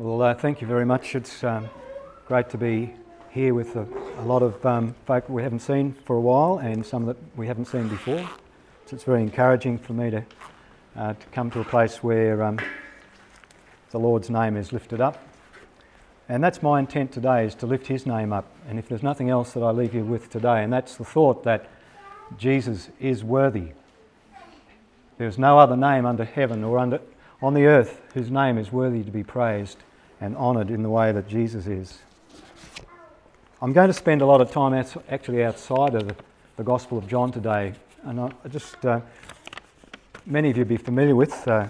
Well, uh, thank you very much. It's um, great to be here with a, a lot of um, folk we haven't seen for a while and some that we haven't seen before. So it's very encouraging for me to, uh, to come to a place where um, the Lord's name is lifted up. And that's my intent today, is to lift His name up. And if there's nothing else that I leave you with today, and that's the thought that Jesus is worthy. There's no other name under heaven or under, on the earth whose name is worthy to be praised and honoured in the way that Jesus is. I'm going to spend a lot of time actually outside of the Gospel of John today, and I just uh, many of you be familiar with uh,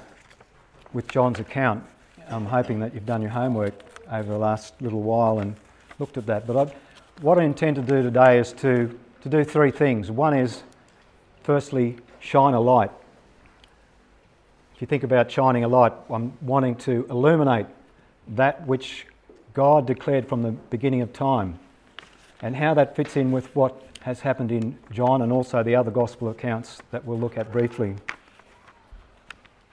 with John's account. I'm hoping that you've done your homework over the last little while and looked at that. But I, what I intend to do today is to to do three things. One is, firstly, shine a light. If you think about shining a light, I'm wanting to illuminate that which God declared from the beginning of time and how that fits in with what has happened in John and also the other gospel accounts that we'll look at briefly.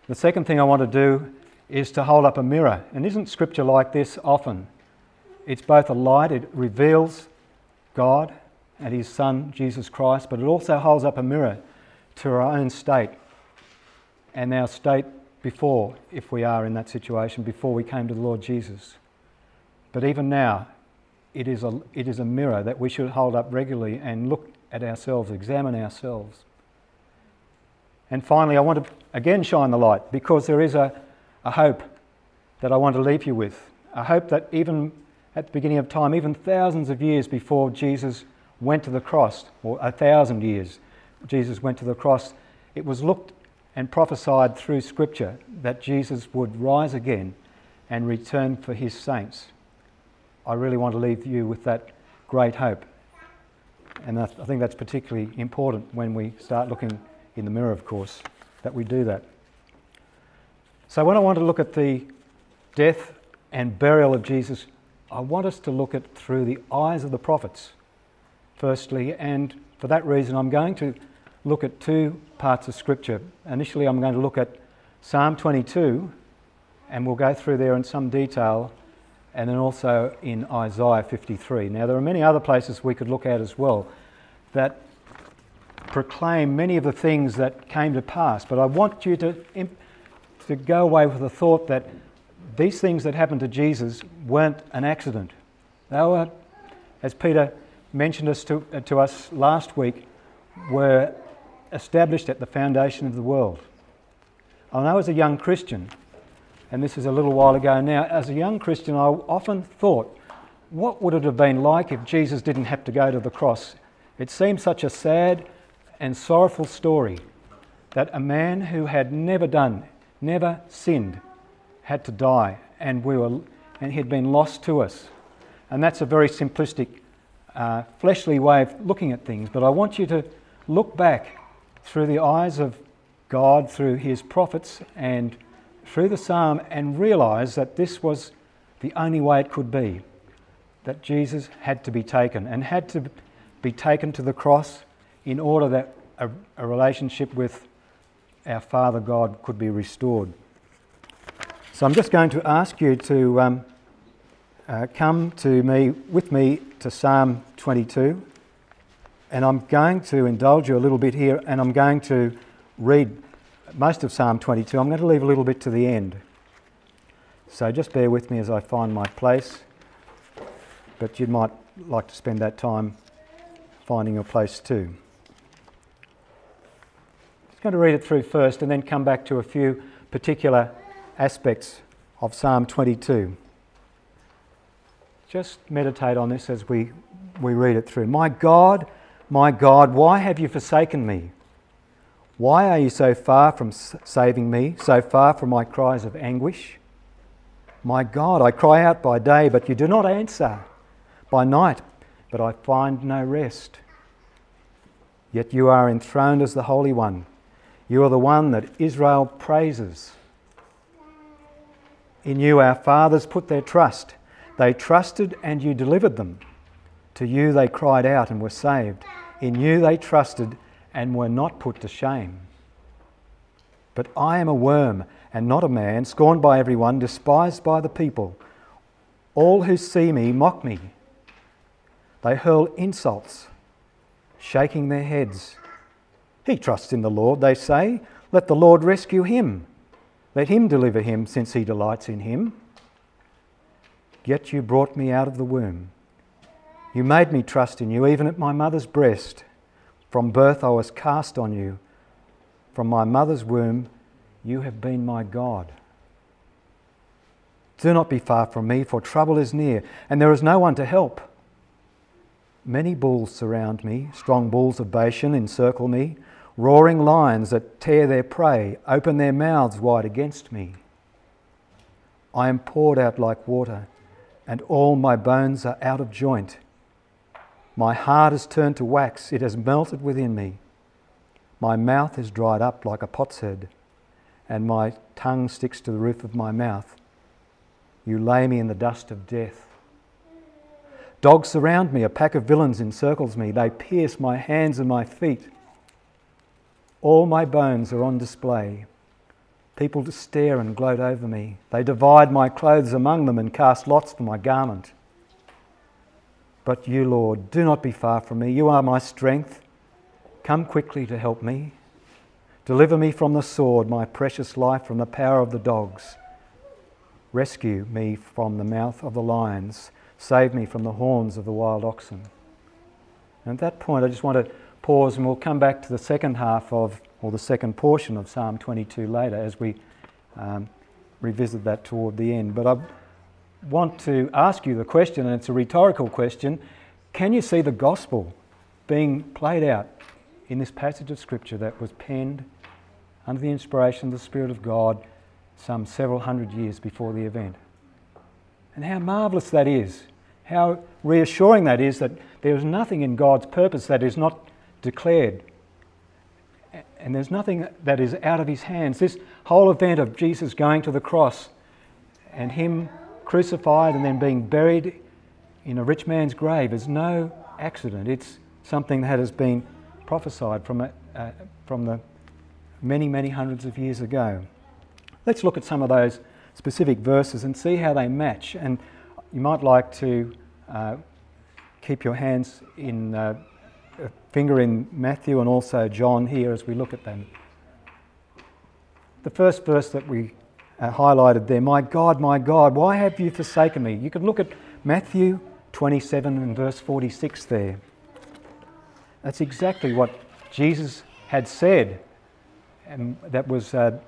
The second thing I want to do is to hold up a mirror. And isn't scripture like this often? It's both a light, it reveals God and His Son, Jesus Christ, but it also holds up a mirror to our own state and our state before, if we are in that situation, before we came to the Lord Jesus. But even now, it is a, it is a mirror that we should hold up regularly and look at ourselves, examine ourselves. And finally, I want to again shine the light because there is a, a hope that I want to leave you with. A hope that even at the beginning of time, even thousands of years before Jesus went to the cross, or a thousand years Jesus went to the cross, it was looked and prophesied through Scripture that Jesus would rise again and return for his saints. I really want to leave you with that great hope. And I think that's particularly important when we start looking in the mirror, of course, that we do that. So, when I want to look at the death and burial of Jesus, I want us to look at through the eyes of the prophets, firstly, and for that reason, I'm going to look at two parts of Scripture. Initially, I'm going to look at Psalm 22, and we'll go through there in some detail, and then also in Isaiah 53. Now, there are many other places we could look at as well that proclaim many of the things that came to pass, but I want you to, to go away with the thought that these things that happened to Jesus weren't an accident. They were, as Peter mentioned us to, uh, to us last week, were established at the foundation of the world. I know as a young Christian, and this is a little while ago now, as a young Christian, I often thought, what would it have been like if Jesus didn't have to go to the cross? It seemed such a sad and sorrowful story that a man who had never done, never sinned, had to die, and we were, and he had been lost to us. And that's a very simplistic, uh, fleshly way of looking at things. But I want you to look back through the eyes of God, through his prophets, and through the psalm, and realize that this was the only way it could be. That Jesus had to be taken and had to be taken to the cross in order that a, a relationship with our Father God could be restored. So I'm just going to ask you to um, uh, come to me with me to Psalm 22. And I'm going to indulge you a little bit here, and I'm going to read most of Psalm 22. I'm going to leave a little bit to the end. So just bear with me as I find my place. But you might like to spend that time finding your place too. I'm going to read it through first and then come back to a few particular aspects of Psalm 22. Just meditate on this as we, we read it through. My God, my God, why have you forsaken me? Why are you so far from saving me, so far from my cries of anguish? My God, I cry out by day, but you do not answer, by night, but I find no rest. Yet you are enthroned as the Holy One. You are the one that Israel praises. In you our fathers put their trust. They trusted and you delivered them. To you they cried out and were saved. In you they trusted and were not put to shame. But I am a worm and not a man, scorned by everyone, despised by the people. All who see me mock me. They hurl insults, shaking their heads. He trusts in the Lord, they say. Let the Lord rescue him. Let him deliver him, since he delights in him. Yet you brought me out of the womb. You made me trust in you, even at my mother's breast. From birth I was cast on you. From my mother's womb, you have been my God. Do not be far from me, for trouble is near, and there is no one to help. Many bulls surround me, strong bulls of Bashan encircle me, roaring lions that tear their prey, open their mouths wide against me. I am poured out like water, and all my bones are out of joint. My heart is turned to wax, it has melted within me. My mouth is dried up like a potsherd, and my tongue sticks to the roof of my mouth. You lay me in the dust of death. Dogs surround me, a pack of villains encircles me. They pierce my hands and my feet. All my bones are on display. People stare and gloat over me. They divide my clothes among them and cast lots for my garment. But you, Lord, do not be far from me. You are my strength. Come quickly to help me. Deliver me from the sword, my precious life from the power of the dogs. Rescue me from the mouth of the lions. Save me from the horns of the wild oxen. And at that point, I just want to pause and we'll come back to the second half of, or the second portion of Psalm 22 later as we um, revisit that toward the end. But I want to ask you the question, and it's a rhetorical question can you see the gospel being played out in this passage of Scripture that was penned under the inspiration of the Spirit of God some several hundred years before the event. And how marvellous that is. How reassuring that is that there is nothing in God's purpose that is not declared. And there's nothing that is out of his hands. This whole event of Jesus going to the cross and him crucified and then being buried in a rich man's grave is no accident. It's something that has been prophesied from, a, uh, from the many, many hundreds of years ago. Let's look at some of those specific verses and see how they match. And you might like to uh, keep your hands in uh, a finger in Matthew and also John here as we look at them. The first verse that we uh, highlighted there, My God, my God, why have you forsaken me? You can look at Matthew 27 and verse 46 there. That's exactly what Jesus had said, and that was uh,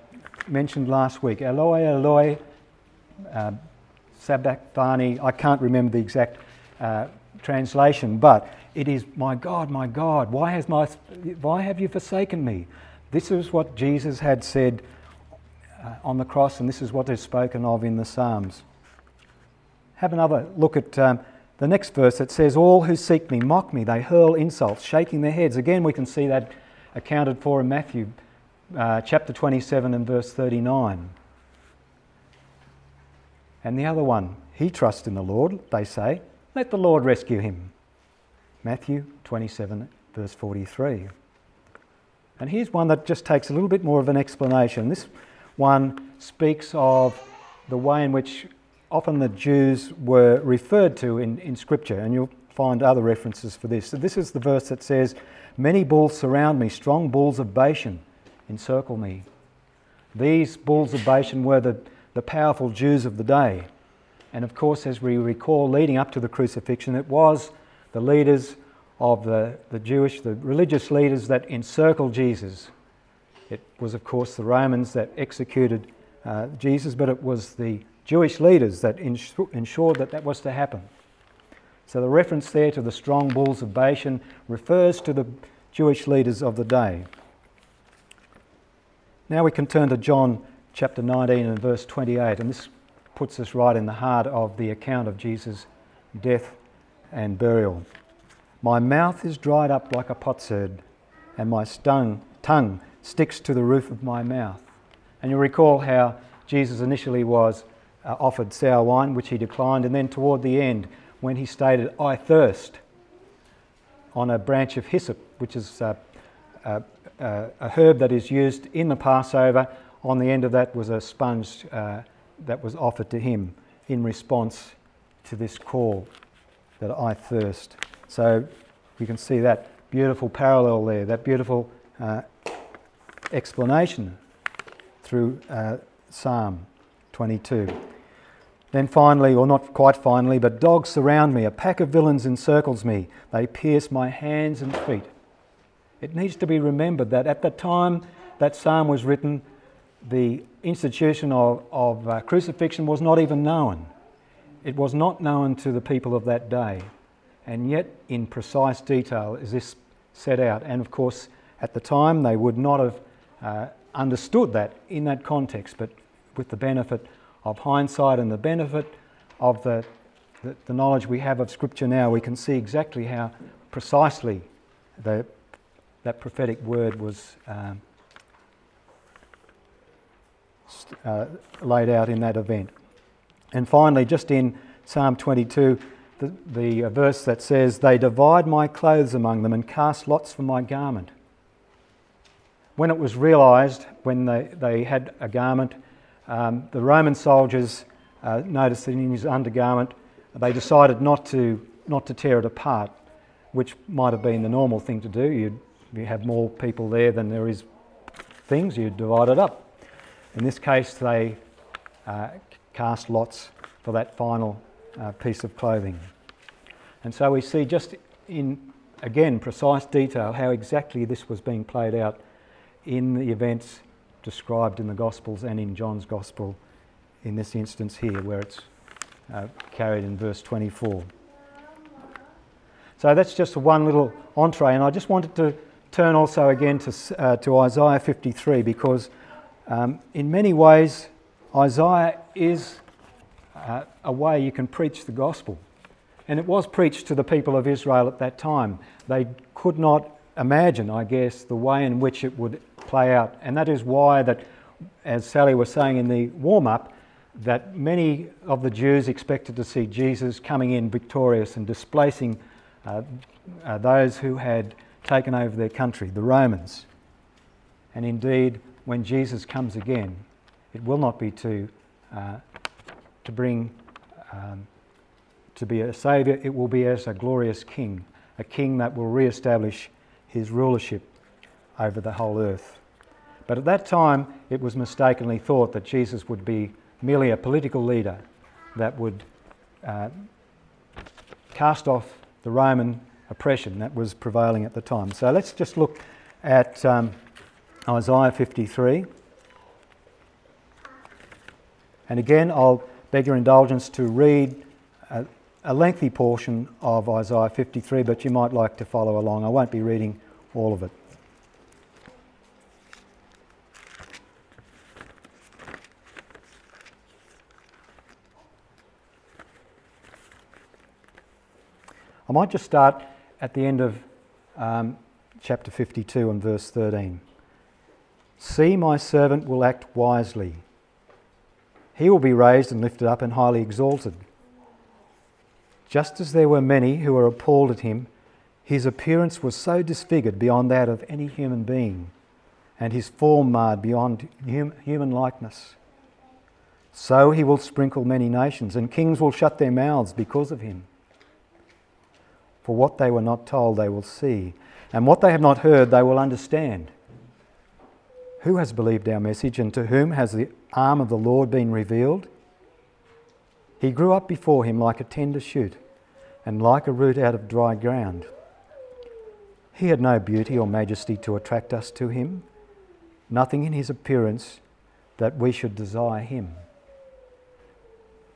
mentioned last week. Eloi, Eloi, uh, sabachthani. I can't remember the exact uh, translation, but it is, My God, my God, why, has my, why have you forsaken me? This is what Jesus had said uh, on the cross, and this is what is spoken of in the Psalms. Have another look at um, the next verse. It says, All who seek me mock me, they hurl insults, shaking their heads. Again, we can see that accounted for in Matthew uh, chapter 27 and verse 39. And the other one, he trusts in the Lord, they say, let the Lord rescue him. Matthew 27, verse 43. And here's one that just takes a little bit more of an explanation. This one speaks of the way in which often the Jews were referred to in, in Scripture, and you'll find other references for this. So, this is the verse that says, Many bulls surround me, strong bulls of Bashan encircle me. These bulls of Bashan were the, the powerful Jews of the day. And of course, as we recall, leading up to the crucifixion, it was the leaders of the, the Jewish, the religious leaders that encircled Jesus. It was, of course, the Romans that executed uh, Jesus, but it was the Jewish leaders that ensured that that was to happen. So the reference there to the strong bulls of Bashan refers to the Jewish leaders of the day. Now we can turn to John chapter 19 and verse 28, and this puts us right in the heart of the account of Jesus' death and burial. My mouth is dried up like a potsherd, and my stung, tongue sticks to the roof of my mouth. And you'll recall how Jesus initially was uh, offered sour wine, which he declined, and then toward the end, when he stated, I thirst, on a branch of hyssop, which is uh, uh, uh, a herb that is used in the Passover. On the end of that was a sponge uh, that was offered to him in response to this call that I thirst. So you can see that beautiful parallel there, that beautiful uh, explanation through uh, Psalm 22. Then finally, or not quite finally, but dogs surround me, a pack of villains encircles me, they pierce my hands and feet. It needs to be remembered that at the time that psalm was written, the institution of, of uh, crucifixion was not even known. It was not known to the people of that day. And yet, in precise detail, is this set out. And of course, at the time, they would not have uh, understood that in that context, but with the benefit of hindsight and the benefit of the, the, the knowledge we have of Scripture now, we can see exactly how precisely the, that prophetic word was um, uh, laid out in that event. And finally, just in Psalm 22, the, the uh, verse that says, They divide my clothes among them and cast lots for my garment. When it was realised, when they, they had a garment, um, the Roman soldiers uh, noticed that in his undergarment, they decided not to, not to tear it apart, which might have been the normal thing to do. You'd, you have more people there than there is things, you divide it up. In this case, they uh, cast lots for that final uh, piece of clothing. And so we see just in, again, precise detail how exactly this was being played out in the events described in the Gospels and in John's Gospel in this instance here, where it's uh, carried in verse 24. So that's just one little entree, and I just wanted to turn also again to, uh, to Isaiah 53 because, um, in many ways, Isaiah is uh, a way you can preach the gospel. And it was preached to the people of Israel at that time. They could not imagine, I guess, the way in which it would play out. And that is why that, as Sally was saying in the warm-up, that many of the Jews expected to see Jesus coming in victorious and displacing uh, uh, those who had taken over their country, the Romans. And indeed, when Jesus comes again, it will not be to, uh, to bring, um, to be a saviour, it will be as a glorious king, a king that will re establish his rulership over the whole earth. But at that time, it was mistakenly thought that Jesus would be merely a political leader that would uh, cast off the Roman oppression that was prevailing at the time. So let's just look at um, Isaiah 53. And again, I'll beg your indulgence to read a, a, lengthy portion of Isaiah 53, but you might like to follow along. I won't be reading all of it. I might just start at the end of um, chapter 52 and verse 13. See, my servant will act wisely. He will be raised and lifted up and highly exalted. Just as there were many who were appalled at him, his appearance was so disfigured beyond that of any human being, and his form marred beyond hum- human likeness. So he will sprinkle many nations, and kings will shut their mouths because of him. For what they were not told, they will see, and what they have not heard, they will understand. Who has believed our message, and to whom has the arm of the Lord been revealed? He grew up before him like a tender shoot, and like a root out of dry ground. He had no beauty or majesty to attract us to him, nothing in his appearance that we should desire him.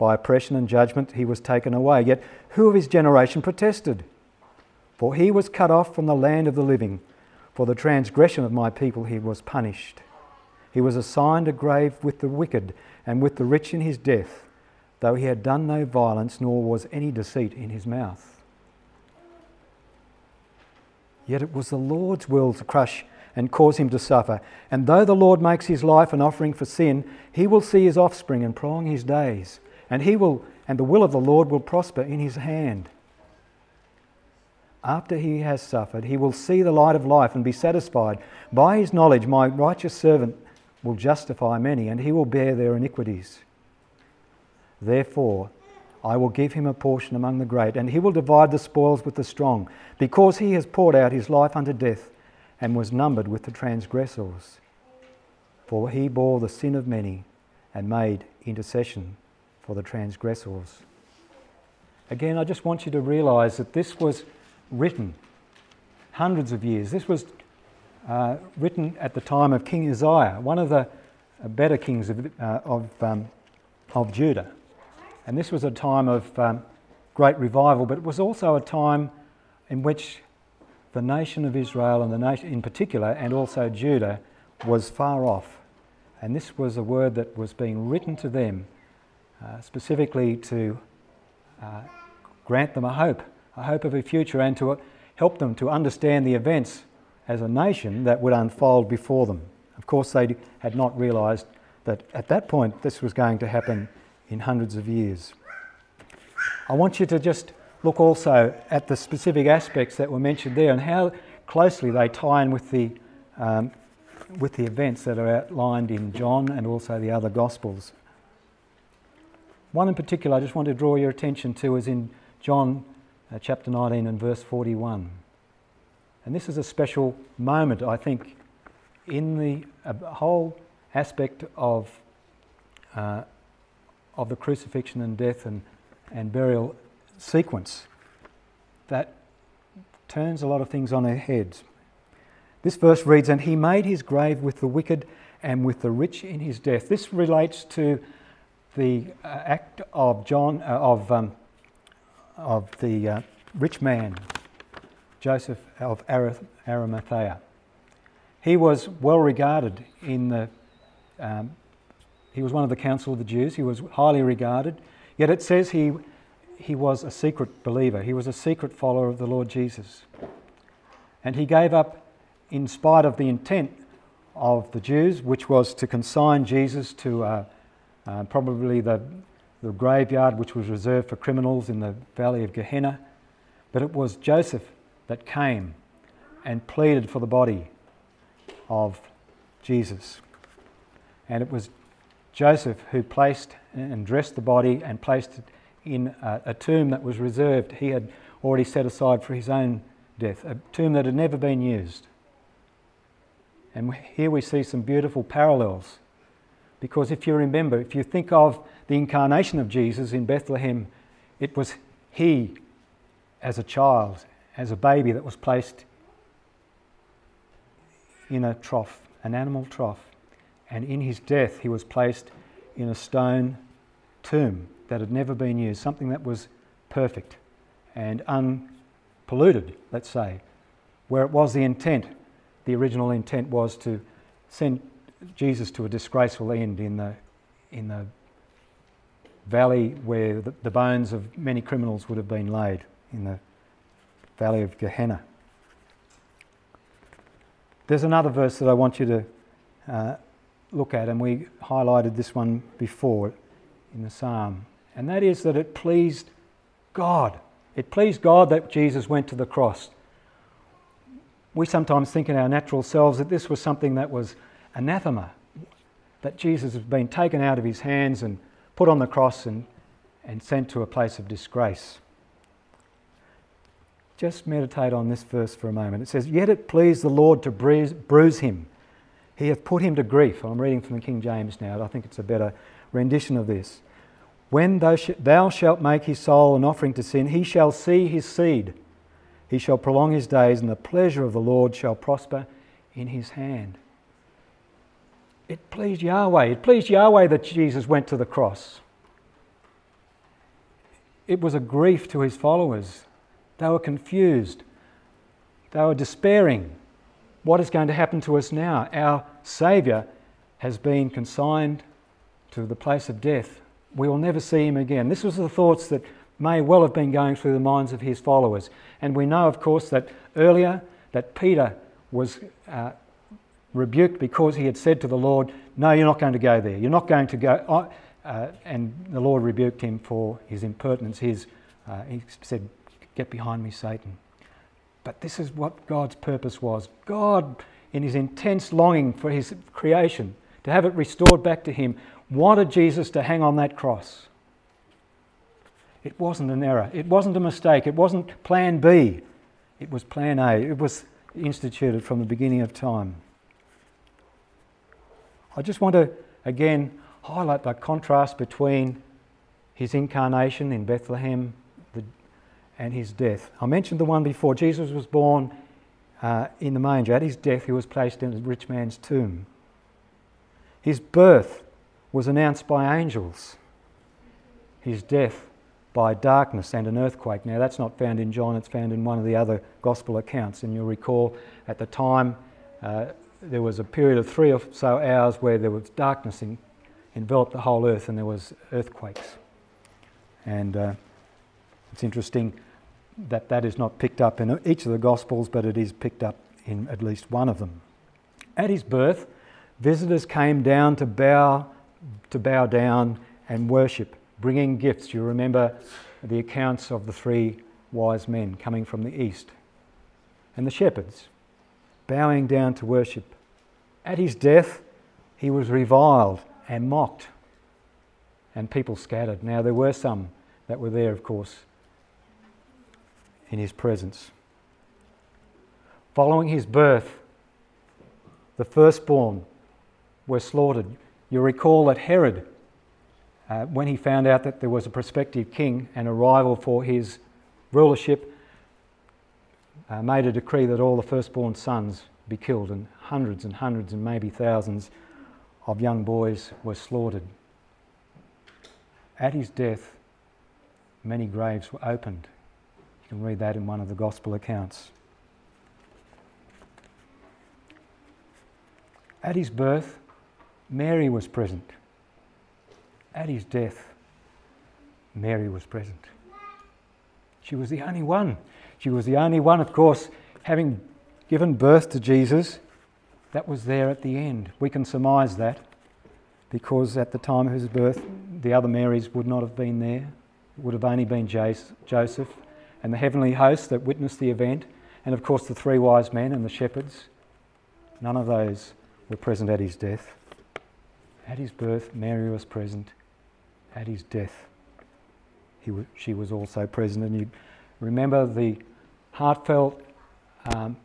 By oppression and judgment he was taken away. Yet who of his generation protested? For he was cut off from the land of the living. For the transgression of my people he was punished. He was assigned a grave with the wicked and with the rich in his death, though he had done no violence, nor was any deceit in his mouth. Yet it was the Lord's will to crush and cause him to suffer. And though the Lord makes his life an offering for sin, he will see his offspring and prolong his days and he will and the will of the Lord will prosper in his hand. After he has suffered, he will see the light of life and be satisfied. By his knowledge, my righteous servant will justify many, and he will bear their iniquities. Therefore, I will give him a portion among the great, and he will divide the spoils with the strong, because he has poured out his life unto death and was numbered with the transgressors. For he bore the sin of many and made intercession for the transgressors. Again, I just want you to realize that this was written hundreds of years. This was uh, written at the time of King Uzziah, one of the better kings of, uh, of, um, of Judah. And this was a time of um, great revival, but it was also a time in which the nation of Israel and the nation in particular, and also Judah, was far off. And this was a word that was being written to them uh, specifically to uh, grant them a hope, a hope of a future, and to help them to understand the events as a nation that would unfold before them. Of course, they had not realised that at that point this was going to happen in hundreds of years. I want you to just look also at the specific aspects that were mentioned there and how closely they tie in with the, um, with the events that are outlined in John and also the other Gospels. One in particular I just want to draw your attention to is in John uh, chapter 19 and verse 41. And this is a special moment, I think, in the uh, whole aspect of, uh, of the crucifixion and death and, and burial sequence that turns a lot of things on their heads. This verse reads, And he made his grave with the wicked and with the rich in his death. This relates to the uh, act of John uh, of um, of the uh, rich man, Joseph of Arimathea. He was well regarded in the. Um, he was one of the council of the Jews. He was highly regarded. Yet it says he he was a secret believer. He was a secret follower of the Lord Jesus, and he gave up, in spite of the intent of the Jews, which was to consign Jesus to uh, uh, probably the, the graveyard which was reserved for criminals in the valley of Gehenna. But it was Joseph that came and pleaded for the body of Jesus. And it was Joseph who placed and dressed the body and placed it in a, a, tomb that was reserved. He had already set aside for his own death, a tomb that had never been used. And here we see some beautiful parallels because if you remember, if you think of the incarnation of Jesus in Bethlehem, it was he as a child, as a baby that was placed in a trough, an animal trough. And in his death, he was placed in a stone tomb that had never been used, something that was perfect and unpolluted, let's say, where it was the intent, the original intent was to send Jesus to a disgraceful end in the, in the valley where the, the bones of many criminals would have been laid, in the valley of Gehenna. There's another verse that I want you to uh, look at, and we highlighted this one before in the psalm, and that is that it pleased God. It pleased God that Jesus went to the cross. We sometimes think in our natural selves that this was something that was anathema, that Jesus has been taken out of his hands and put on the cross and, and sent to a place of disgrace. Just meditate on this verse for a moment. It says, Yet it pleased the Lord to bruise, bruise him. He hath put him to grief. I'm reading from the King James now. I think it's a better rendition of this. When thou, sh- thou shalt make his soul an offering to sin, he shall see his seed, He shall prolong his days, and the pleasure of the Lord shall prosper in his hand. It pleased Yahweh. It pleased Yahweh that Jesus went to the cross. It was a grief to his followers. They were confused. They were despairing. What is going to happen to us now? Our Saviour has been consigned to the place of death. We will never see him again. This was the thoughts that may well have been going through the minds of his followers. And we know, of course, that earlier that Peter was uh, rebuked because he had said to the Lord, No, you're not going to go there. You're not going to go. Uh, and the Lord rebuked him for his impertinence. His, uh, he said, Get behind me, Satan. But this is what God's purpose was. God, in his intense longing for his creation, to have it restored back to him, wanted Jesus to hang on that cross. It wasn't an error. It wasn't a mistake. It wasn't plan B. It was plan A. It was instituted from the beginning of time. I just want to again highlight the contrast between his incarnation in Bethlehem and his death. I mentioned the one before. Jesus was born uh, in the manger. At his death, he was placed in a rich man's tomb. His birth was announced by angels. His death by darkness and an earthquake. Now, that's not found in John, it's found in one of the other gospel accounts. And you'll recall at the time uh, there was a period of three or so hours where there was darkness in, enveloped the whole earth and there was earthquakes. And uh, it's interesting that that is not picked up in each of the gospels, but it is picked up in at least one of them. At his birth, visitors came down to bow, to bow down and worship bringing gifts. You remember the accounts of the three wise men coming from the east and the shepherds bowing down to worship. At his death, he was reviled and mocked, and people scattered. Now, there were some that were there, of course, in his presence. Following his birth, the firstborn were slaughtered. You recall that Herod uh, when he found out that there was a prospective king and a rival for his rulership, uh, made a decree that all the firstborn sons be killed, and hundreds and hundreds and maybe thousands of young boys were slaughtered. At his death, many graves were opened. You can read that in one of the gospel accounts. At his birth, Mary was present. At his death, Mary was present. She was the only one. She was the only one, of course, having given birth to Jesus, that was there at the end. We can surmise that because at the time of his birth, the other Marys would not have been there. It would have only been Joseph and the heavenly host that witnessed the event, and of course the three wise men and the shepherds. None of those were present at his death. At his birth, Mary was present at his death, he she was also present. And you remember the heartfelt um,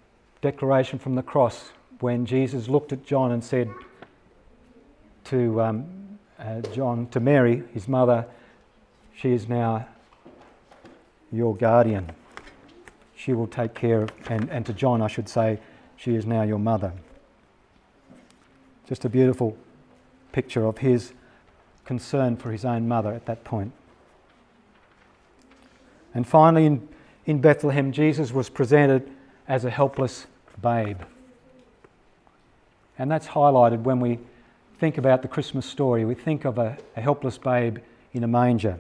declaration from the cross when Jesus looked at John and said to um, uh, John, to Mary, his mother, She is now your guardian. She will take care of, and, and to John, I should say, She is now your mother. Just a beautiful picture of his concern for his own mother at that point. And finally, in, in Bethlehem, Jesus was presented as a helpless babe. And that's highlighted when we think about the Christmas story. We think of a, a helpless babe in a manger.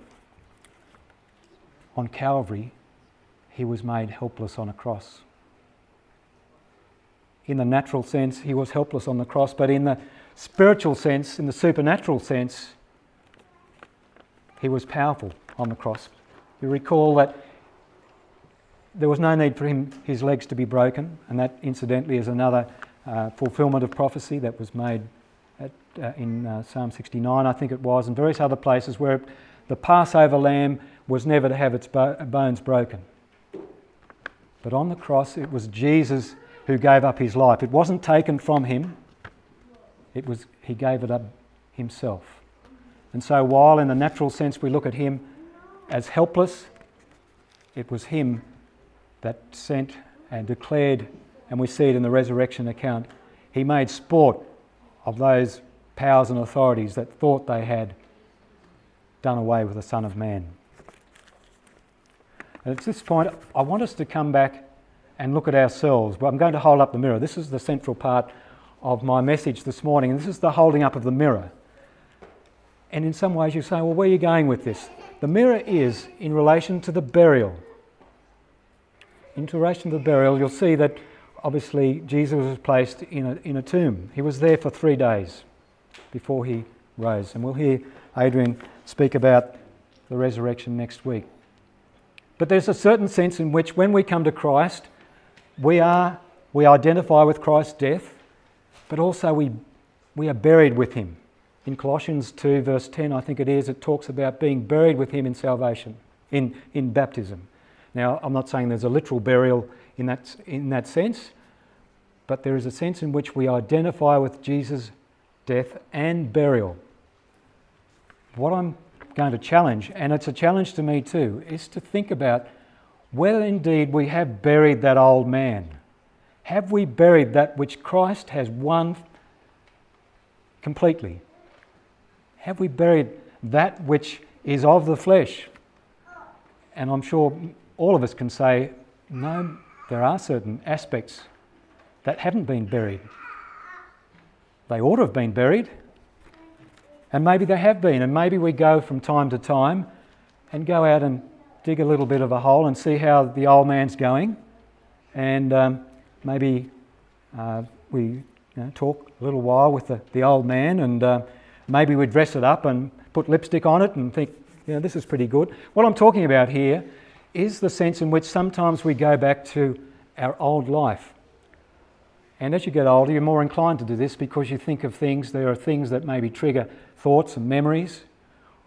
On Calvary, he was made helpless on a cross. In the natural sense, he was helpless on the cross, but in the spiritual sense, in the supernatural sense, he was powerful on the cross. You recall that there was no need for him, his legs to be broken, and that incidentally is another uh, fulfillment of prophecy that was made at, uh, in uh, Psalm 69, I think it was, and various other places where the Passover lamb was never to have its bo- bones broken. But on the cross, it was Jesus who gave up his life. It wasn't taken from him, it was, he gave it up himself. And so, while in the natural sense we look at him as helpless, it was him that sent and declared, and we see it in the resurrection account, he made sport of those powers and authorities that thought they had done away with the Son of Man. And at this point, I want us to come back and look at ourselves. But I'm going to hold up the mirror. This is the central part of my message this morning, and this is the holding up of the mirror. And in some ways, you say, well, where are you going with this? The mirror is in relation to the burial. In relation to the burial, you'll see that obviously Jesus was placed in a, in a tomb. He was there for three days before he rose. And we'll hear Adrian speak about the resurrection next week. But there's a certain sense in which when we come to Christ, we, are, we identify with Christ's death, but also we, we are buried with him. In Colossians 2, verse 10, I think it is, it talks about being buried with him in salvation, in, in baptism. Now, I'm not saying there's a literal burial in that, in that sense, but there is a sense in which we identify with Jesus' death and burial. What I'm going to challenge, and it's a challenge to me too, is to think about whether indeed we have buried that old man. Have we buried that which Christ has won completely? Have we buried that which is of the flesh? And I'm sure all of us can say, no, there are certain aspects that haven't been buried. They ought to have been buried, and maybe they have been, and maybe we go from time to time and go out and dig a little bit of a hole and see how the old man's going, and um, maybe uh, we you know, talk a little while with the, the old man, and uh, maybe we dress it up and put lipstick on it and think, you know, this is pretty good. What I'm talking about here is the sense in which sometimes we go back to our old life. And as you get older, you're more inclined to do this because you think of things, there are things that maybe trigger thoughts and memories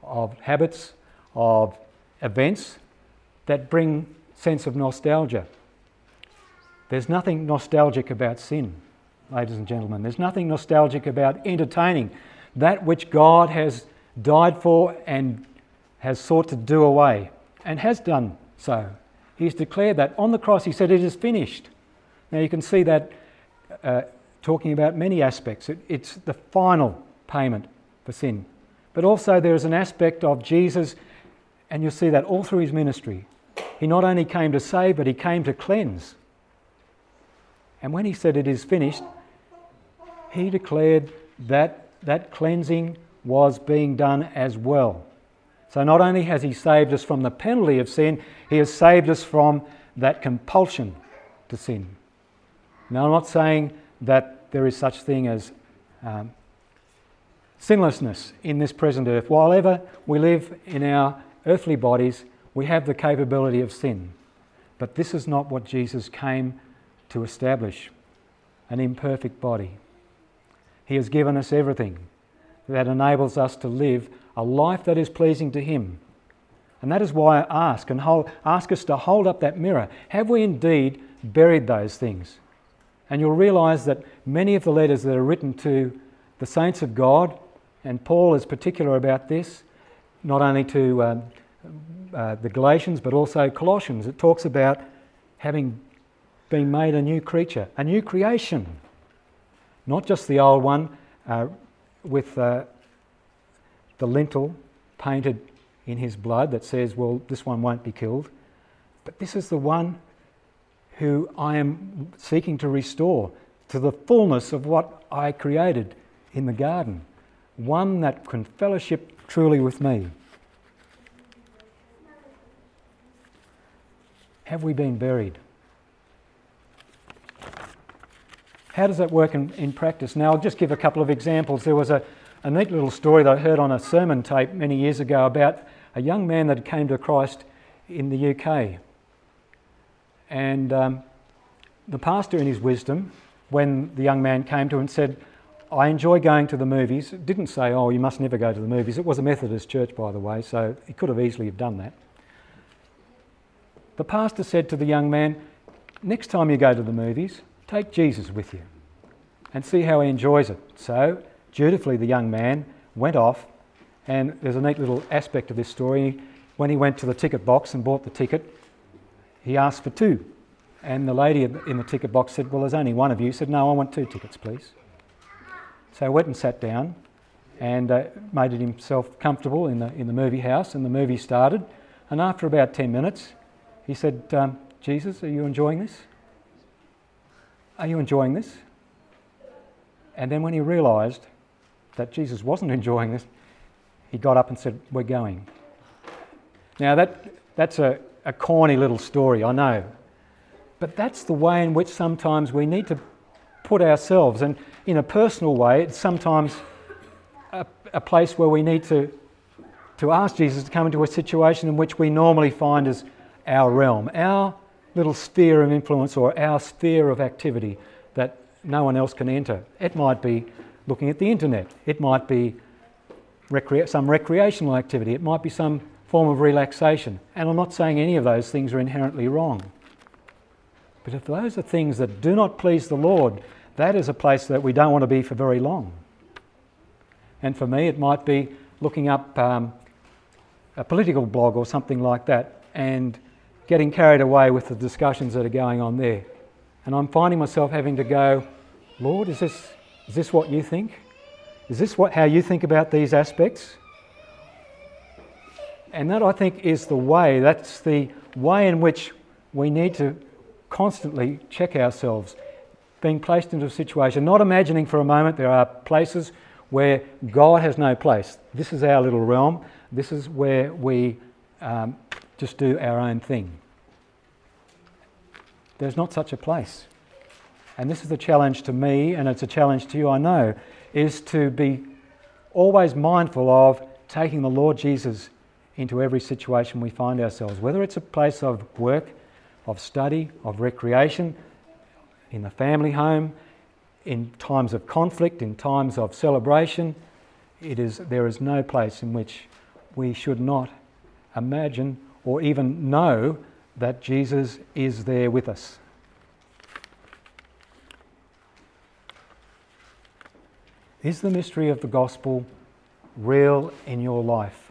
of habits, of events that bring sense of nostalgia. There's nothing nostalgic about sin, ladies and gentlemen. There's nothing nostalgic about entertaining that which God has died for and has sought to do away and has done so. He's declared that. On the cross, he said, It is finished. Now, you can see that uh, talking about many aspects. It, it's the final payment for sin. But also, there is an aspect of Jesus, and you'll see that all through his ministry. He not only came to save, but he came to cleanse. And when he said it is finished, he declared that that cleansing was being done as well. So not only has he saved us from the penalty of sin, he has saved us from that compulsion to sin. Now, I'm not saying that there is such thing as um, sinlessness in this present earth. While ever we live in our earthly bodies, we have the capability of sin. But this is not what Jesus came to establish an imperfect body. He has given us everything that enables us to live a life that is pleasing to Him. And that is why I ask and hold, ask us to hold up that mirror. Have we indeed buried those things? And you'll realize that many of the letters that are written to the saints of God, and Paul is particular about this, not only to um, uh, the Galatians, but also Colossians. It talks about having been made a new creature, a new creation, not just the old one uh, with uh, the lintel painted in his blood that says, well, this one won't be killed. But this is the one who I am seeking to restore to the fullness of what I created in the garden, one that can fellowship truly with me. Have we been buried? How does that work in, in practice? Now, I'll just give a couple of examples. There was a, a neat little story that I heard on a sermon tape many years ago about a young man that came to Christ in the UK. And um, the pastor, in his wisdom, when the young man came to him and said, I enjoy going to the movies, didn't say, Oh, you must never go to the movies. It was a Methodist church, by the way, so he could have easily have done that. The pastor said to the young man, Next time you go to the movies, take Jesus with you and see how he enjoys it. So, dutifully, the young man went off, and there's a neat little aspect of this story. When he went to the ticket box and bought the ticket, he asked for two And the lady in the ticket box said, Well, there's only one of you. He said, No, I want two tickets, please. So he went and sat down and uh, made it himself comfortable in the, in the movie house, and the movie started. And after about 10 minutes, he said, um, Jesus, are you enjoying this? Are you enjoying this? And then when he realised that Jesus wasn't enjoying this, he got up and said, We're going. Now, that, that's a, a corny little story, I know. But that's the way in which sometimes we need to put ourselves, and in a personal way, it's sometimes a, a place where we need to, to ask Jesus to come into a situation in which we normally find as our realm, our little sphere of influence or our sphere of activity that no one else can enter. It might be looking at the internet, it might be recre- some recreational activity, it might be some form of relaxation. And I'm not saying any of those things are inherently wrong. But if those are things that do not please the Lord, that is a place that we don't want to be for very long. And for me, it might be looking up um, a political blog or something like that and getting carried away with the discussions that are going on there. And I'm finding myself having to go, Lord, is this, is this what you think? Is this what, how you think about these aspects? And that, I think, is the way, that's the way in which we need to constantly check ourselves, being placed into a situation, not imagining for a moment there are places where God has no place. This is our little realm. This is where we um, just do our own thing. There's not such a place. And this is a challenge to me, and it's a challenge to you, I know, is to be always mindful of taking the Lord Jesus into every situation we find ourselves, whether it's a place of work, of study, of recreation, in the family home, in times of conflict, in times of celebration. It is, there is no place in which we should not imagine or even know that Jesus is there with us. Is the mystery of the gospel real in your life?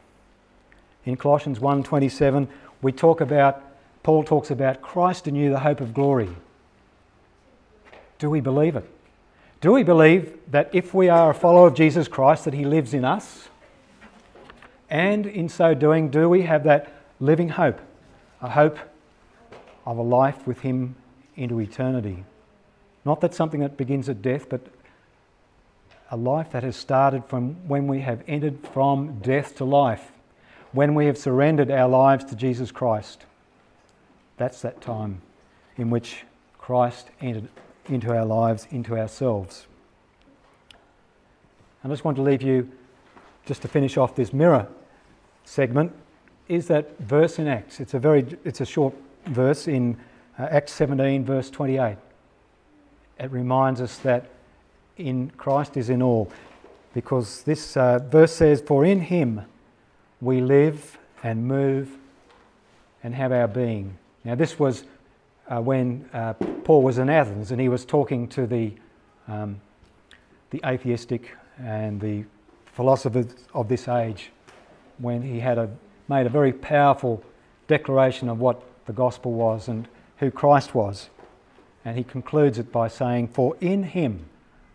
In Colossians 1:27, we talk about Paul talks about Christ in you the hope of glory. Do we believe it? Do we believe that if we are a follower of Jesus Christ that he lives in us? And in so doing, do we have that living hope, a hope of a life with him into eternity? Not that something that begins at death, but a life that has started from when we have entered from death to life when we have surrendered our lives to Jesus Christ. That's that time in which Christ entered into our lives, into ourselves. I just want to leave you, just to finish off this mirror segment, is that verse in Acts. It's a very, it's a short verse in uh, Acts 17, verse 28. It reminds us that in Christ is in all, because this uh, verse says, "For in Him." we live and move and have our being. Now, this was uh, when uh, Paul was in Athens and he was talking to the, um, the atheistic and the philosophers of this age when he had a, made a very powerful declaration of what the gospel was and who Christ was. And he concludes it by saying, For in him,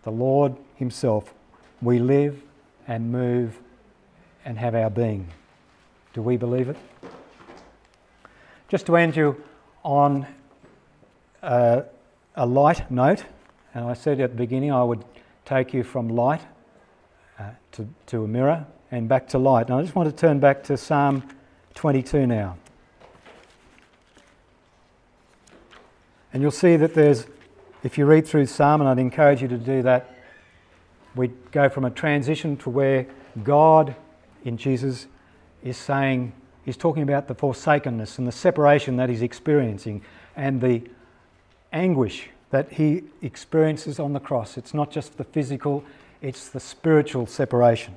the Lord himself, we live and move and have our being. Do we believe it? Just to end you on a, a light note, and I said at the beginning I would take you from light uh, to, to a mirror and back to light. And I just want to turn back to Psalm 22 now. And you'll see that there's, if you read through Psalm, and I'd encourage you to do that, we go from a transition to where God in Jesus is saying, he's talking about the forsakenness and the separation that he's experiencing and the anguish that he experiences on the cross. It's not just the physical, it's the spiritual separation.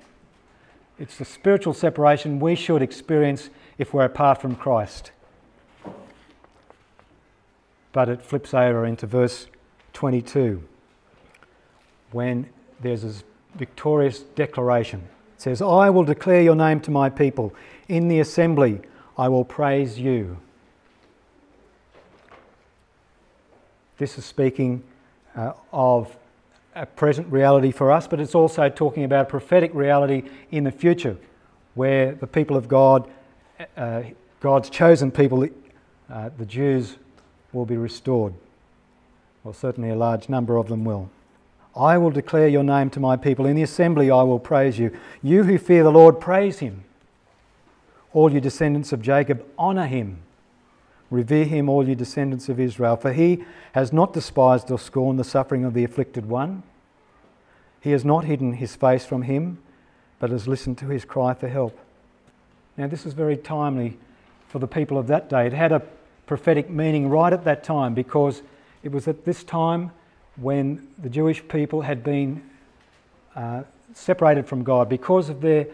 It's the spiritual separation we should experience if we're apart from Christ. But it flips over into verse 22 when there's this victorious declaration it says, I will declare your name to my people. In the assembly, I will praise you. This is speaking uh, of a present reality for us, but it's also talking about a prophetic reality in the future where the people of God, uh, God's chosen people, uh, the Jews, will be restored. Well, certainly a large number of them will. I will declare your name to my people. In the assembly I will praise you. You who fear the Lord, praise him. All you descendants of Jacob, honour him. Revere him, all you descendants of Israel, for he has not despised or scorned the suffering of the afflicted one. He has not hidden his face from him, but has listened to his cry for help. Now, this is very timely for the people of that day. It had a prophetic meaning right at that time because it was at this time when the Jewish people had been uh, separated from God because of their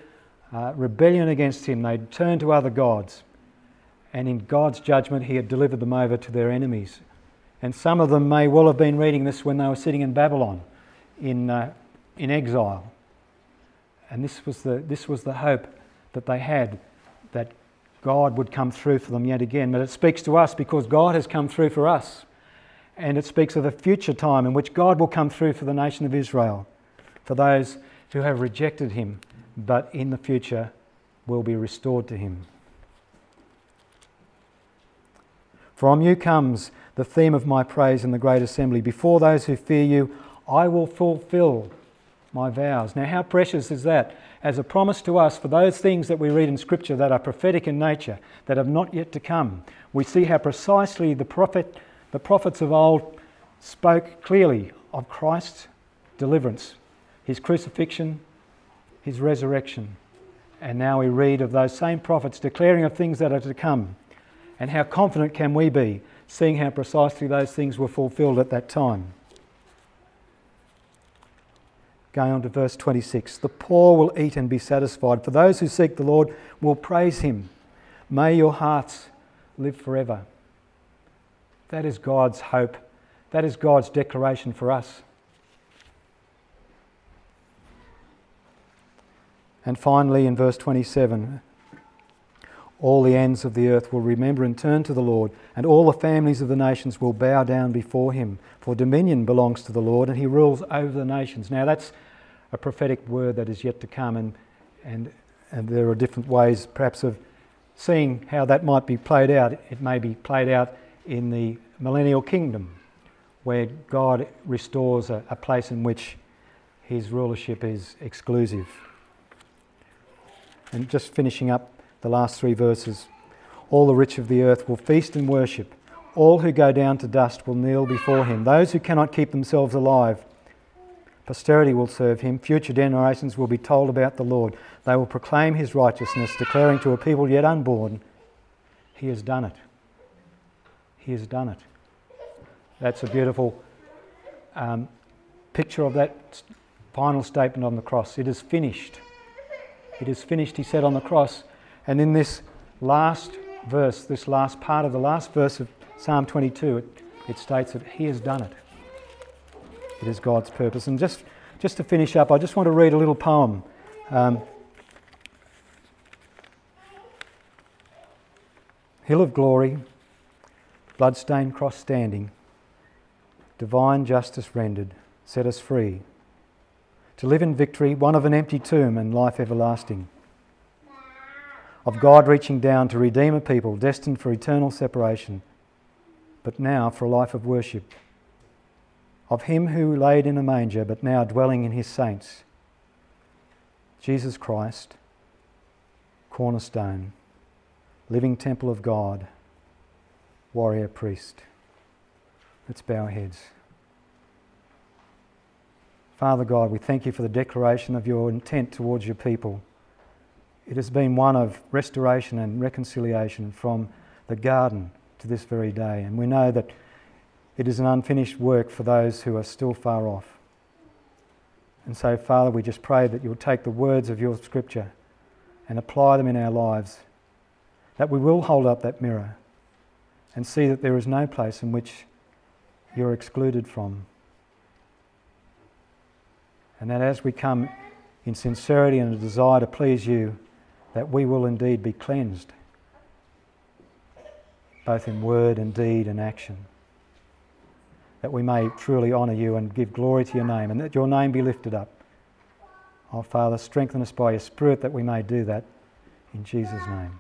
uh, rebellion against Him. They'd turned to other gods and in God's judgment, He had delivered them over to their enemies. And some of them may well have been reading this when they were sitting in Babylon in, uh, in exile. And this was, the, this was the hope that they had that God would come through for them yet again. But it speaks to us because God has come through for us. And it speaks of a future time in which God will come through for the nation of Israel, for those who have rejected Him, but in the future will be restored to Him. From you comes the theme of my praise in the great assembly. Before those who fear you, I will fulfill my vows. Now, how precious is that as a promise to us for those things that we read in Scripture that are prophetic in nature, that have not yet to come? We see how precisely the, prophet, the prophets of old spoke clearly of Christ's deliverance, his crucifixion, his resurrection. And now we read of those same prophets declaring of things that are to come. And how confident can we be, seeing how precisely those things were fulfilled at that time? Going on to verse 26 The poor will eat and be satisfied, for those who seek the Lord will praise him. May your hearts live forever. That is God's hope. That is God's declaration for us. And finally, in verse 27, all the ends of the earth will remember and turn to the Lord, and all the families of the nations will bow down before him. For dominion belongs to the Lord, and he rules over the nations. Now, that's a prophetic word that is yet to come, and, and, and there are different ways, perhaps, of seeing how that might be played out. It may be played out in the millennial kingdom, where God restores a, a place in which his rulership is exclusive. And just finishing up the last three verses. All the rich of the earth will feast and worship. All who go down to dust will kneel before him. Those who cannot keep themselves alive, posterity will serve him. Future generations will be told about the Lord. They will proclaim his righteousness, declaring to a people yet unborn, He has done it. He has done it. That's a beautiful um, picture of that final statement on the cross. It is finished. It is finished, he said on the cross. And in this last verse, this last part of the last verse of Psalm 22, it, it states that He has done it. It is God's purpose. And just, just to finish up, I just want to read a little poem. Um, Hill of glory, bloodstained cross standing, divine justice rendered, set us free. To live in victory, one of an empty tomb and life everlasting of God reaching down to redeem a people destined for eternal separation, but now for a life of worship. Of Him who laid in a manger, but now dwelling in His saints. Jesus Christ, cornerstone, living temple of God, warrior priest. Let's bow our heads. Father God, we thank you for the declaration of your intent towards your people. It has been one of restoration and reconciliation from the garden to this very day. And we know that it is an unfinished work for those who are still far off. And so, Father, we just pray that you'll take the words of your scripture and apply them in our lives, that we will hold up that mirror and see that there is no place in which you're excluded from. And that as we come in sincerity and a desire to please you, that we will indeed be cleansed, both in word and deed and action. that we may truly honour you and give glory to your name, and that your name be lifted up. Oh, Father, strengthen us by your Spirit that we may do that in Jesus' name.